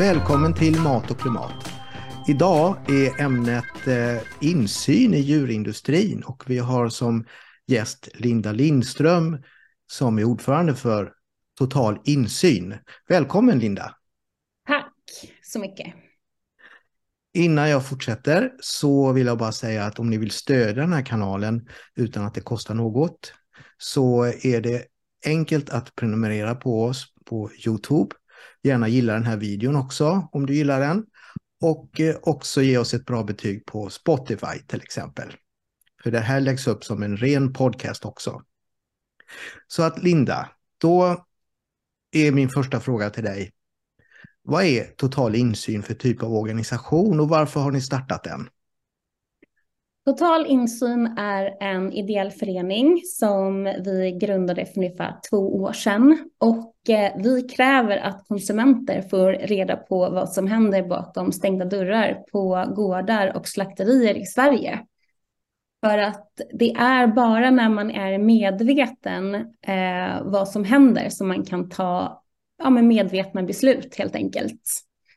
Välkommen till Mat och klimat. Idag är ämnet eh, insyn i djurindustrin och vi har som gäst Linda Lindström som är ordförande för Total insyn. Välkommen Linda! Tack så mycket! Innan jag fortsätter så vill jag bara säga att om ni vill stödja den här kanalen utan att det kostar något så är det enkelt att prenumerera på oss på Youtube. Gärna gilla den här videon också om du gillar den. Och eh, också ge oss ett bra betyg på Spotify till exempel. För det här läggs upp som en ren podcast också. Så att Linda, då är min första fråga till dig. Vad är Total insyn för typ av organisation och varför har ni startat den? Total insyn är en ideell förening som vi grundade för ungefär två år sedan och eh, vi kräver att konsumenter får reda på vad som händer bakom stängda dörrar på gårdar och slakterier i Sverige. För att det är bara när man är medveten eh, vad som händer som man kan ta ja, medvetna beslut helt enkelt.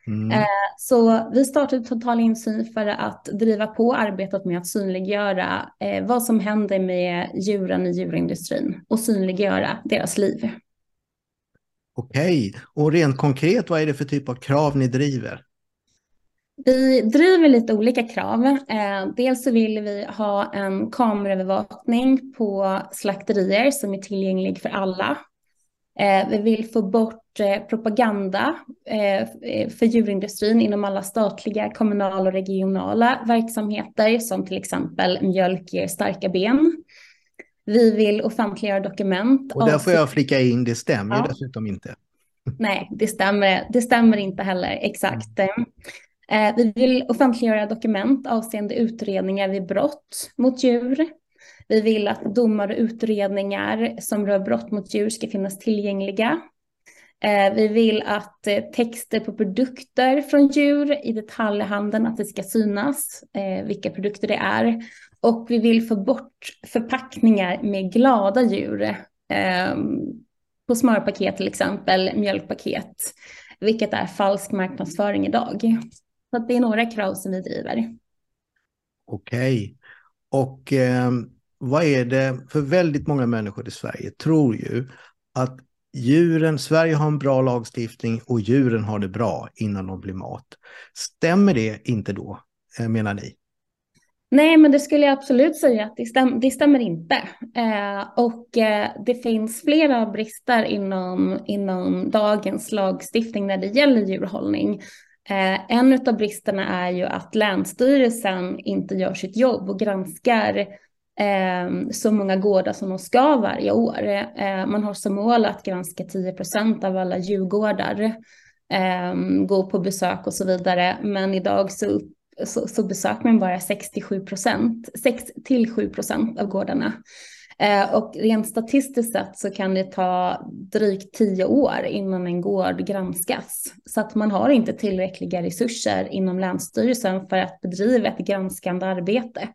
Mm. Eh, så vi startade Total insyn för att driva på arbetet med att synliggöra eh, vad som händer med djuren i djurindustrin och synliggöra deras liv. Okej, och rent konkret, vad är det för typ av krav ni driver? Vi driver lite olika krav. Eh, dels så vill vi ha en kameraövervakning på slakterier som är tillgänglig för alla. Eh, vi vill få bort eh, propaganda eh, för djurindustrin inom alla statliga, kommunala och regionala verksamheter som till exempel mjölk ger starka ben. Vi vill offentliggöra dokument. Och där får jag flika in, det stämmer ja. dessutom inte. Nej, det stämmer, det stämmer inte heller exakt. Mm. Vi vill offentliggöra dokument avseende utredningar vid brott mot djur. Vi vill att domar och utredningar som rör brott mot djur ska finnas tillgängliga. Eh, vi vill att eh, texter på produkter från djur i detaljhandeln, att det ska synas eh, vilka produkter det är. Och vi vill få bort förpackningar med glada djur. Ehm, på smörpaket till exempel, mjölkpaket, vilket är falsk marknadsföring idag. Så det är några krav som vi driver. Okej. Och eh, vad är det för väldigt många människor i Sverige tror ju att djuren, Sverige har en bra lagstiftning och djuren har det bra innan de blir mat. Stämmer det inte då, eh, menar ni? Nej, men det skulle jag absolut säga att det, stäm det stämmer inte. Eh, och eh, det finns flera brister inom, inom dagens lagstiftning när det gäller djurhållning. Eh, en av bristerna är ju att Länsstyrelsen inte gör sitt jobb och granskar eh, så många gårdar som de ska varje år. Eh, man har som mål att granska 10 procent av alla djurgårdar, gå på besök och så vidare. Men idag så, så, så besöker man bara 67 procent, 6 till 7 procent av gårdarna. Eh, och rent statistiskt sett så kan det ta drygt tio år innan en gård granskas. Så att man har inte tillräckliga resurser inom Länsstyrelsen för att bedriva ett granskande arbete.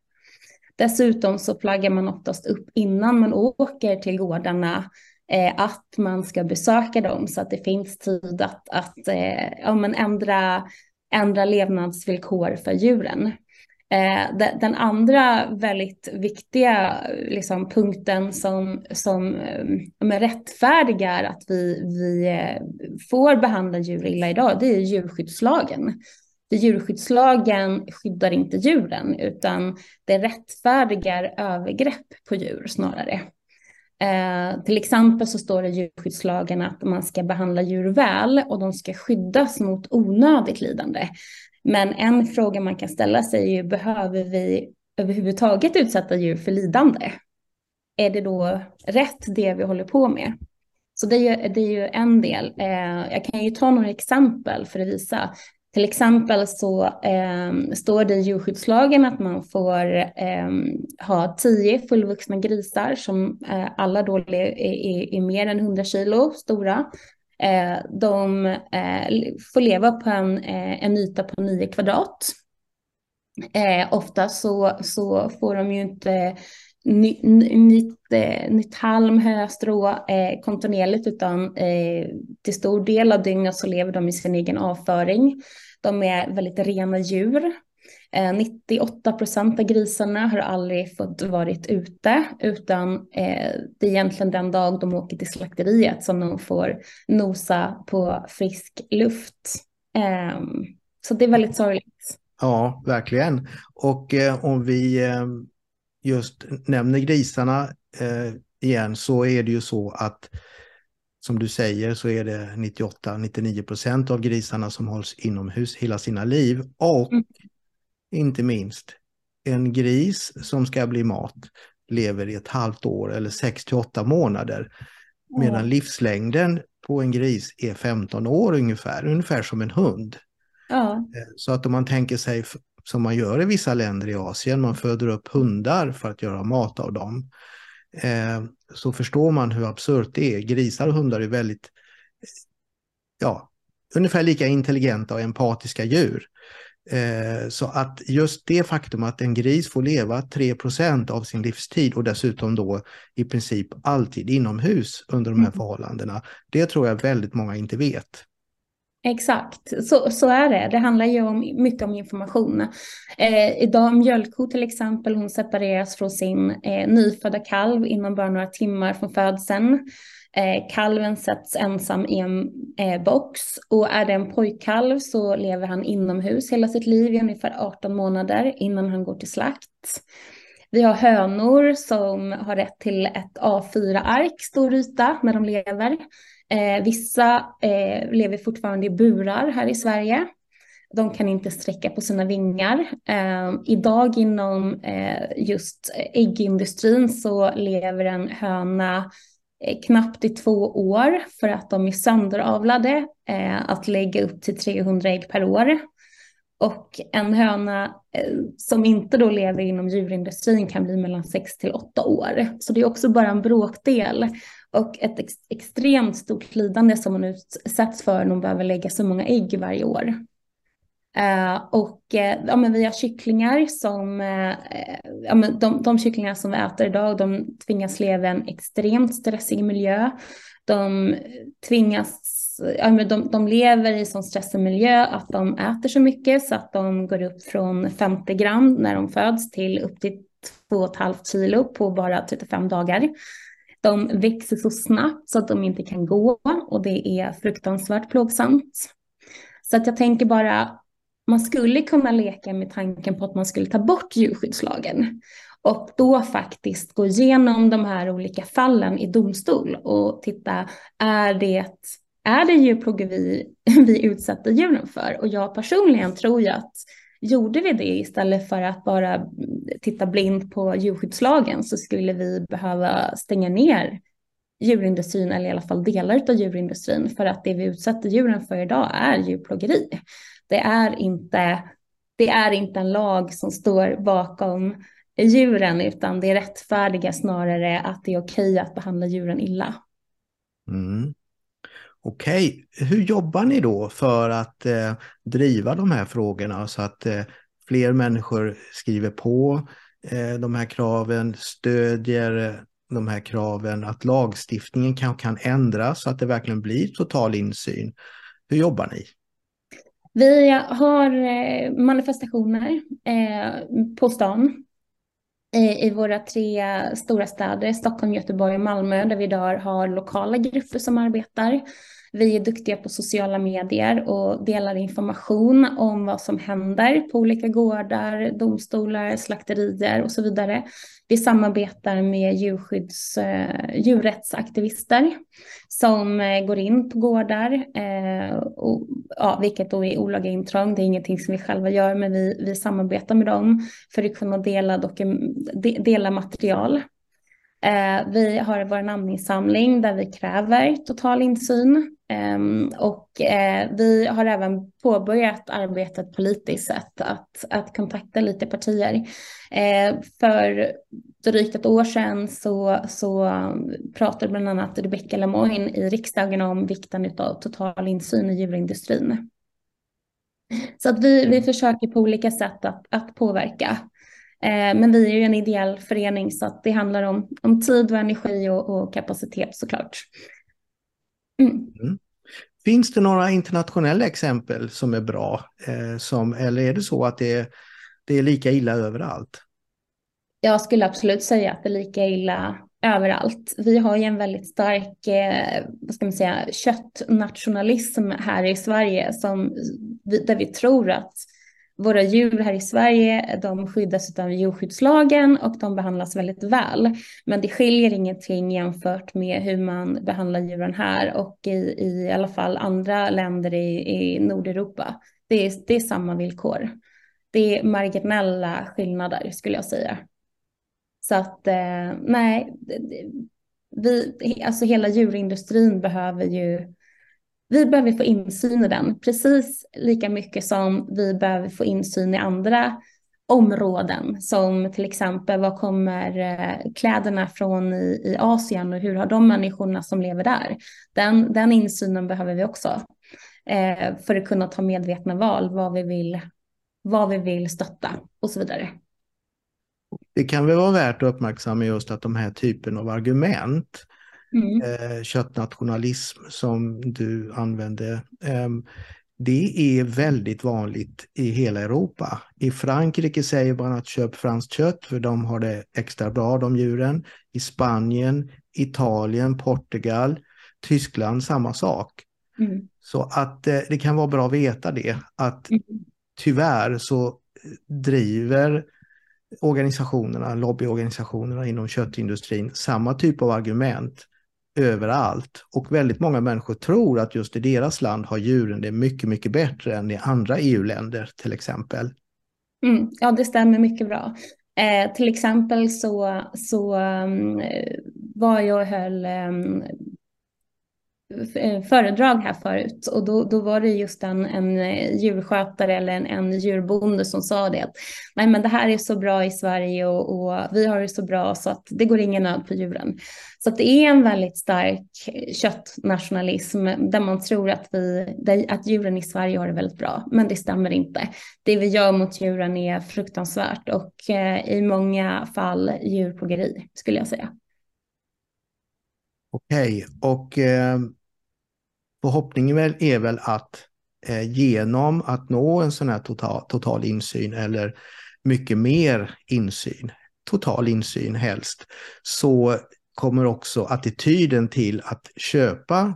Dessutom så flaggar man oftast upp innan man åker till gårdarna eh, att man ska besöka dem så att det finns tid att, att eh, ja, men ändra, ändra levnadsvillkor för djuren. Eh, den andra väldigt viktiga liksom, punkten som, som eh, rättfärdigar att vi, vi eh, får behandla djur illa idag, det är djurskyddslagen. För djurskyddslagen skyddar inte djuren utan det rättfärdigar övergrepp på djur snarare. Eh, till exempel så står det i djurskyddslagen att man ska behandla djur väl och de ska skyddas mot onödigt lidande. Men en fråga man kan ställa sig är ju, behöver vi överhuvudtaget utsätta djur för lidande? Är det då rätt det vi håller på med? Så det är ju, det är ju en del. Eh, jag kan ju ta några exempel för att visa. Till exempel så eh, står det i djurskyddslagen att man får eh, ha tio fullvuxna grisar som eh, alla då är, är, är, mer än 100 kilo stora. Eh, de eh, får leva på en, eh, en yta på 9 kvadrat. Eh, ofta så, så får de ju inte ny, nytt, eh, nytt halm, hö, strå eh, kontinuerligt utan eh, till stor del av dygnet så lever de i sin egen avföring. De är väldigt rena djur. 98 eh, procent av grisarna har aldrig fått varit ute utan eh, det är egentligen den dag de åker till slakteriet som de får nosa på frisk luft. Ehm, så det är väldigt sorgligt. Ja, verkligen. Och eh, om vi just nämner grisarna igen så är det ju så att som du säger så är det 98-99 procent av grisarna som hålls inomhus hela sina liv. Och mm inte minst, en gris som ska bli mat lever i ett halvt år eller 6 till 8 månader. Medan mm. livslängden på en gris är 15 år ungefär, ungefär som en hund. Eh, så att om man tänker sig som man gör i vissa länder i Asien, man föder upp hundar för att göra mat av dem. Eh, så förstår man hur absurt det är. Grisar och hundar är väldigt, ja, ungefär lika intelligenta och empatiska djur. Eh, så att just det faktum att en gris får leva 3% av sin livstid och dessutom då i princip alltid inomhus under de här mm. förhållandena, det tror jag väldigt många inte vet. Exakt, så, så är det. Det handlar ju om, mycket om information. Eh, idag mjölkko till exempel, hon separeras från sin eh, nyfödda kalv inom bara några timmar från födseln. Eh, kalven sätts ensam i en eh, box och är det en pojkkalv så lever han inomhus hela sitt liv i ungefär 18 månader innan han går till slakt. Vi har hönor som har rätt till ett A4-ark, stor yta, när de lever. Eh, vissa eh, lever fortfarande i burar här i Sverige. De kan inte sträcka på sina vingar. Eh, idag inom eh, just äggindustrin så lever en höna Eh, knappt i två år för att de är sönderavlade eh, att lägga upp till 300 ägg per år. Och en höna eh, som inte då lever inom djurindustrin kan bli mellan 6 till 8 år. Så det är också bara en bråkdel och ett ex extremt stort lidande som hon utsätts för när hon behöver lägga så många ägg varje år. Uh, och uh, ja, men vi har kycklingar som, uh, ja, men de, de kycklingar som vi äter idag, de tvingas leva i en extremt stressig miljö. De tvingas, ja, men de, de lever i sån stressig miljö att de äter så mycket så att de går upp från 50 gram när de föds till upp till 2,5 kilo på bara 35 dagar. De växer så snabbt så att de inte kan gå och det är fruktansvärt plågsamt. Så att jag tänker bara, man skulle kunna leka med tanken på att man skulle ta bort djurskyddslagen och då faktiskt gå igenom de här olika fallen i domstol och titta, är det, är det djurplågeri vi utsätter djuren för? Och jag personligen tror ju att gjorde vi det istället för att bara titta blind på djurskyddslagen så skulle vi behöva stänga ner djurindustrin eller i alla fall delar av djurindustrin för att det vi utsätter djuren för idag är djurplågeri det är inte, det är inte en lag som står bakom djuren utan det är rättfärdiga snarare att det är okej att behandla djuren illa. Mm. Okej, hur jobbar ni då för att eh, driva de här frågorna så att eh, fler människor skriver på eh, de här kraven, stödjer eh, de här kraven, att lagstiftningen kan, kan ändras så att det verkligen blir total insyn. Hur jobbar ni? Vi har eh, manifestationer eh, på stan i våra tre stora städer, Stockholm, Göteborg och Malmö, där vi idag har lokala grupper som arbetar. Vi är duktiga på sociala medier och delar information om vad som händer på olika gårdar, domstolar, slakterier och så vidare. Vi samarbetar med djurskydds, eh, djurrättsaktivister som eh, går in på gårdar, eh, och, ja, vilket då är olaga intrång. Det är ingenting som vi själva gör, men vi, vi samarbetar med dem för att kunna dela, dela material. Eh, vi har vår namninsamling där vi kräver total insyn Um, och uh, vi har även påbörjat arbetet politiskt sett att, att kontakta lite partier. Uh, för drygt ett år sedan så, så pratade bland annat Rebecca Lemoyne i riksdagen om vikten av total insyn i djurindustrin. Så att vi, vi försöker på olika sätt att, att påverka. Eh, men vi är ju en ideell förening så att det handlar om, om tid och energi och, och kapacitet såklart. Mm. Mm. Finns det några internationella exempel som är bra? Eh, som, eller är det så att det, det är lika illa överallt? Jag skulle absolut säga att det är lika illa överallt. Vi har ju en väldigt stark, eh, vad ska man säga, köttnationalism här i Sverige som, där vi tror att våra djur här i Sverige, de skyddas av djurskyddslagen och de behandlas väldigt väl. Men det skiljer ingenting jämfört med hur man behandlar djuren här och i, i, alla fall andra länder i, i Nordeuropa. Det är, det är samma villkor. Det är marginella skillnader skulle jag säga. Så att eh, nej, vi, alltså hela djurindustrin behöver ju vi behöver få insyn i den, precis lika mycket som vi behöver få insyn i andra områden, som till exempel var kommer eh, kläderna från i, i Asien och hur har de människorna som lever där? Den, den insynen behöver vi också eh, för att kunna ta medvetna val, vad vi vill, vad vi vill stötta och så vidare. Det kan väl vara värt att uppmärksamma just att de här typen av argument mm. eh, köttnationalism som du använde. Eh, det är väldigt vanligt i hela Europa. I Frankrike säger man att köp franskt kött för de har det extra bra de djuren. I Spanien, Italien, Portugal, Tyskland samma sak. Mm. Så att eh, det kan vara bra att veta det att mm. tyvärr så driver organisationerna, lobbyorganisationerna inom köttindustrin samma typ av argument överallt. Och väldigt många människor tror att just i deras land har djuren det mycket, mycket bättre än i andra EU-länder till exempel. Mm, ja, det stämmer mycket bra. Eh, till exempel så, så um, var jag och höll um, Eh, föredrag här förut och då, då var det just en, en eh, djurskötare eller en, en djurbonde som sa det att nej men det här är så bra i Sverige och, och vi har det så bra så att det går ingen nöd på djuren. Så att det är en väldigt stark köttnationalism där man tror att, vi, att djuren i Sverige har det väldigt bra, men det stämmer inte. Det vi gör mot djuren är fruktansvärt och eh, i många fall djurplågeri skulle jag säga. Okej, och eh, förhoppningen är väl att eh, genom att nå en sån här total, total insyn eller mycket mer insyn, total insyn helst, så kommer också attityden till att köpa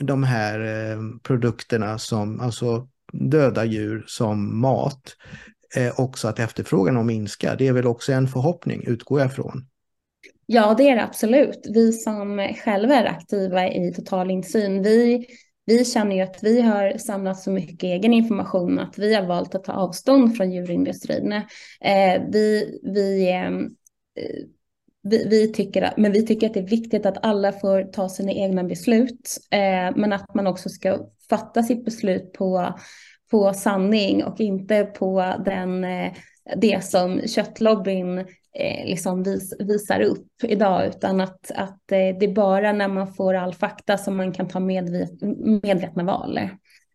de här eh, produkterna som, alltså döda djur som mat, eh, också att efterfrågan har minskat. Det är väl också en förhoppning, utgår jag från. Ja, det är det absolut. Vi som själva är aktiva i total insyn, vi, vi känner ju att vi har samlat så mycket egen information att vi har valt att ta avstånd från djurindustrin. Eh, vi, vi ehm, eh, vi, vi, tycker att, men vi tycker att det är viktigt att alla får ta sina egna beslut, eh, men att man också ska fatta sitt beslut på, på sanning och inte på den, eh, det som köttlobbyn eh, liksom vis, visar upp idag, utan att, att eh, det är bara när man får all fakta som man kan ta medvet, medvetna val.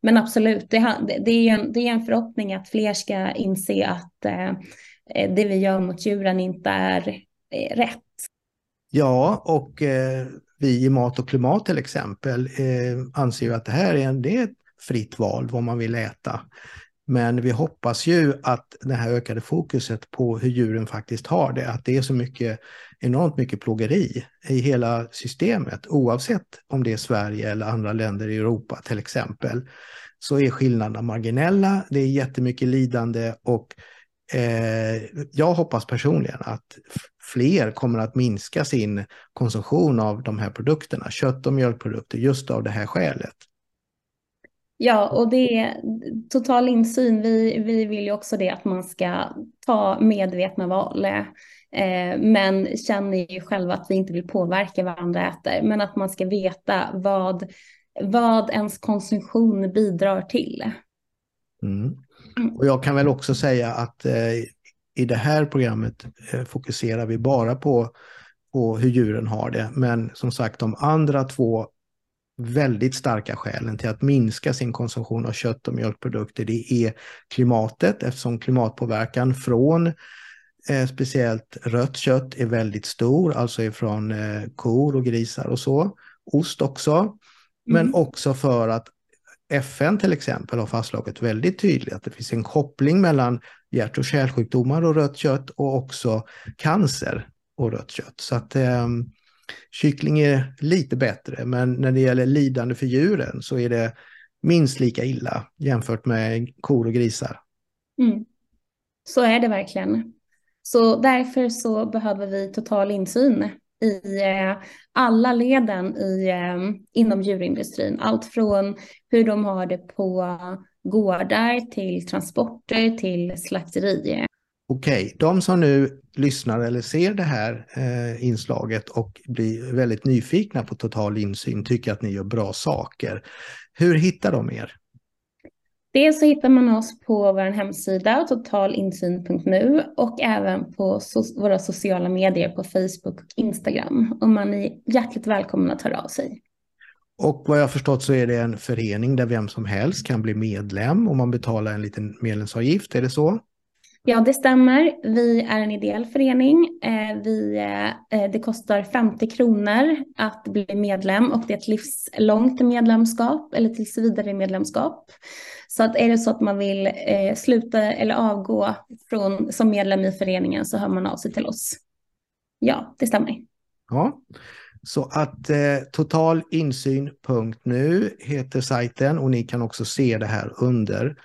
Men absolut, det, det, är en, det är en förhoppning att fler ska inse att eh, eh det vi gör mot djuren inte är eh, rätt. Ja, och eh, vi i Mat och klimat till exempel eh, anser ju att det här är, en, det är ett fritt val vad man vill äta. Men vi hoppas ju att det här ökade fokuset på hur djuren faktiskt har det, att det är så mycket, enormt mycket plågeri i hela systemet, oavsett om det är Sverige eller andra länder i Europa till exempel, så är skillnaderna marginella, det är jättemycket lidande och eh, jag hoppas personligen att fler kommer att minska sin konsumtion av de här produkterna, kött och mjölkprodukter, just av det här skälet. Ja, och det är total insyn. Vi, vi vill ju också det att man ska ta medvetna val. Eh, men känner ju själva att vi inte vill påverka vad andra äter. Men att man ska veta vad, vad ens konsumtion bidrar till. Mm. Och jag kan väl också säga att eh, i det här programmet eh, fokuserar vi bara på, på hur djuren har det. Men som sagt, de andra två väldigt starka skälen till att minska sin konsumtion av kött och mjölkprodukter, det är klimatet eftersom klimatpåverkan från eh, speciellt rött kött är väldigt stor, alltså ifrån eh, kor och grisar och så. Ost också. Men mm. också för att FN till exempel har fastslagit väldigt tydligt att det finns en koppling mellan hjärt och kärlsjukdomar och rött kött och också cancer och rött kött. Så att eh, kyckling är lite bättre, men när det gäller lidande för djuren så är det minst lika illa jämfört med kor och grisar. Mm. Så är det verkligen. Så därför så behöver vi total insyn i eh, alla leden i, eh, inom djurindustrin. Allt från hur de har det på gårdar till transporter till slakterier. Okej, de som nu lyssnar eller ser det här eh, inslaget och blir väldigt nyfikna på total insyn tycker att ni gör bra saker. Hur hittar de er? Dels så hittar man oss på vår hemsida totalinsyn.nu och även på so våra sociala medier på Facebook och Instagram. Och man är hjärtligt välkommen att höra av sig. Och vad jag förstått så är det en förening där vem som helst kan bli medlem om man betalar en liten medlemsavgift, är det så? Ja, det stämmer. Vi är en ideell förening. Eh, vi, eh, eh, det kostar 50 kronor att bli medlem och det är ett livslångt medlemskap eller tills vidare medlemskap. Så att är det så att man vill sluta eller avgå från, som medlem i föreningen så hör man av sig till oss. Ja, det stämmer. Ja, så att eh, totalinsyn.nu heter sajten och ni kan också se det här under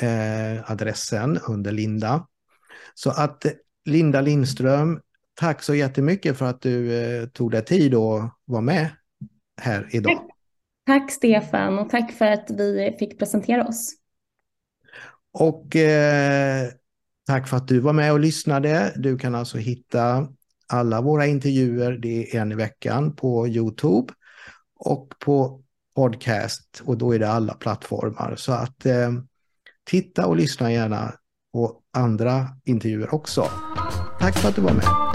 eh, adressen under Linda. Så att Linda Lindström, tack så jättemycket för att du eh, tog dig tid att vara med här idag. Tack. tack Stefan och tack för att vi fick presentera oss. Och eh, tack för att du var med och lyssnade. Du kan alltså hitta alla våra intervjuer, det är en i veckan på Youtube och på podcast och då är det alla plattformar. Så att eh, titta och lyssna gärna på andra intervjuer också. Tack för att du var med.